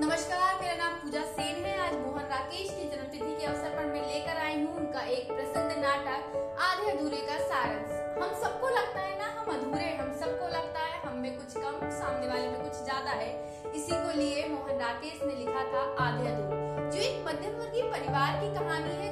नमस्कार, मेरा नाम पूजा सेन है। आज मोहन राकेश की जन्मतिथि के अवसर पर मैं लेकर आई हूँ उनका एक प्रसिद्ध नाटक, आधे अधूरे का सारांश हम सबको लगता है ना, हम अधूरे हम सबको लगता है हम में कुछ कम, सामने वाले में कुछ ज़्यादा है। इसी को लिए मोहन राकेश ने लिखा था आधे अधूरे। जो एक मध्यम वर्गीय परिवार की कहानी है